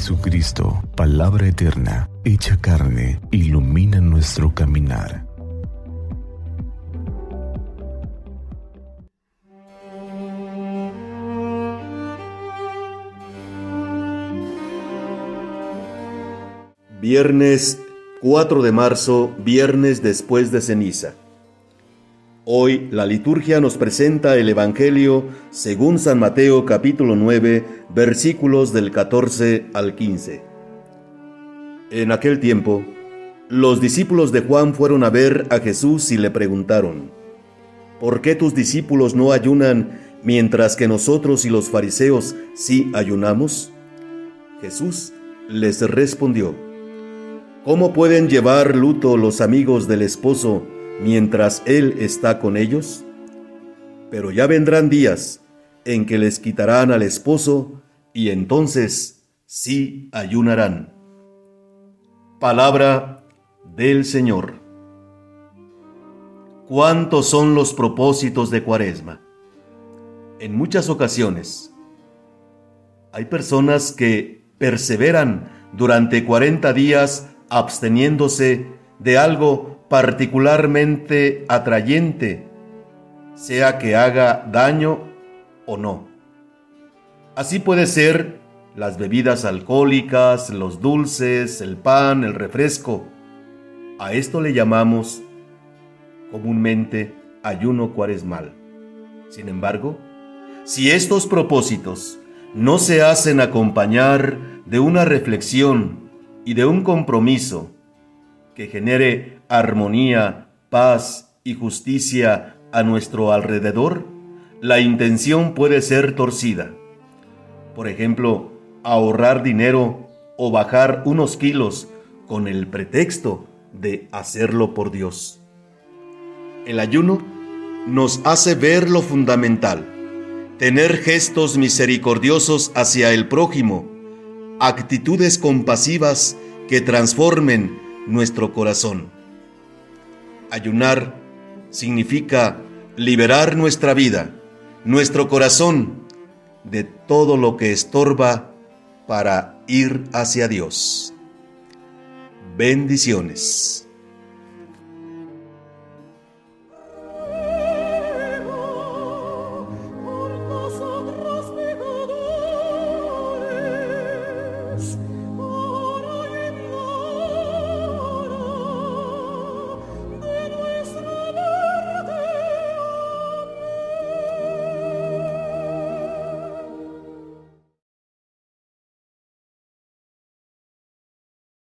Jesucristo, palabra eterna, hecha carne, ilumina nuestro caminar. Viernes 4 de marzo, viernes después de ceniza. Hoy la liturgia nos presenta el Evangelio según San Mateo capítulo 9 versículos del 14 al 15. En aquel tiempo, los discípulos de Juan fueron a ver a Jesús y le preguntaron, ¿por qué tus discípulos no ayunan mientras que nosotros y los fariseos sí ayunamos? Jesús les respondió, ¿Cómo pueden llevar luto los amigos del esposo mientras él está con ellos? Pero ya vendrán días en que les quitarán al esposo y entonces sí ayunarán. Palabra del Señor. ¿Cuántos son los propósitos de Cuaresma? En muchas ocasiones hay personas que perseveran durante 40 días absteniéndose de algo particularmente atrayente, sea que haga daño o no. Así puede ser las bebidas alcohólicas, los dulces, el pan, el refresco. A esto le llamamos comúnmente ayuno cuaresmal. Sin embargo, si estos propósitos no se hacen acompañar de una reflexión y de un compromiso que genere armonía, paz y justicia a nuestro alrededor, la intención puede ser torcida. Por ejemplo, ahorrar dinero o bajar unos kilos con el pretexto de hacerlo por Dios. El ayuno nos hace ver lo fundamental, tener gestos misericordiosos hacia el prójimo, actitudes compasivas que transformen nuestro corazón. Ayunar significa liberar nuestra vida, nuestro corazón, de todo lo que estorba para ir hacia Dios. Bendiciones.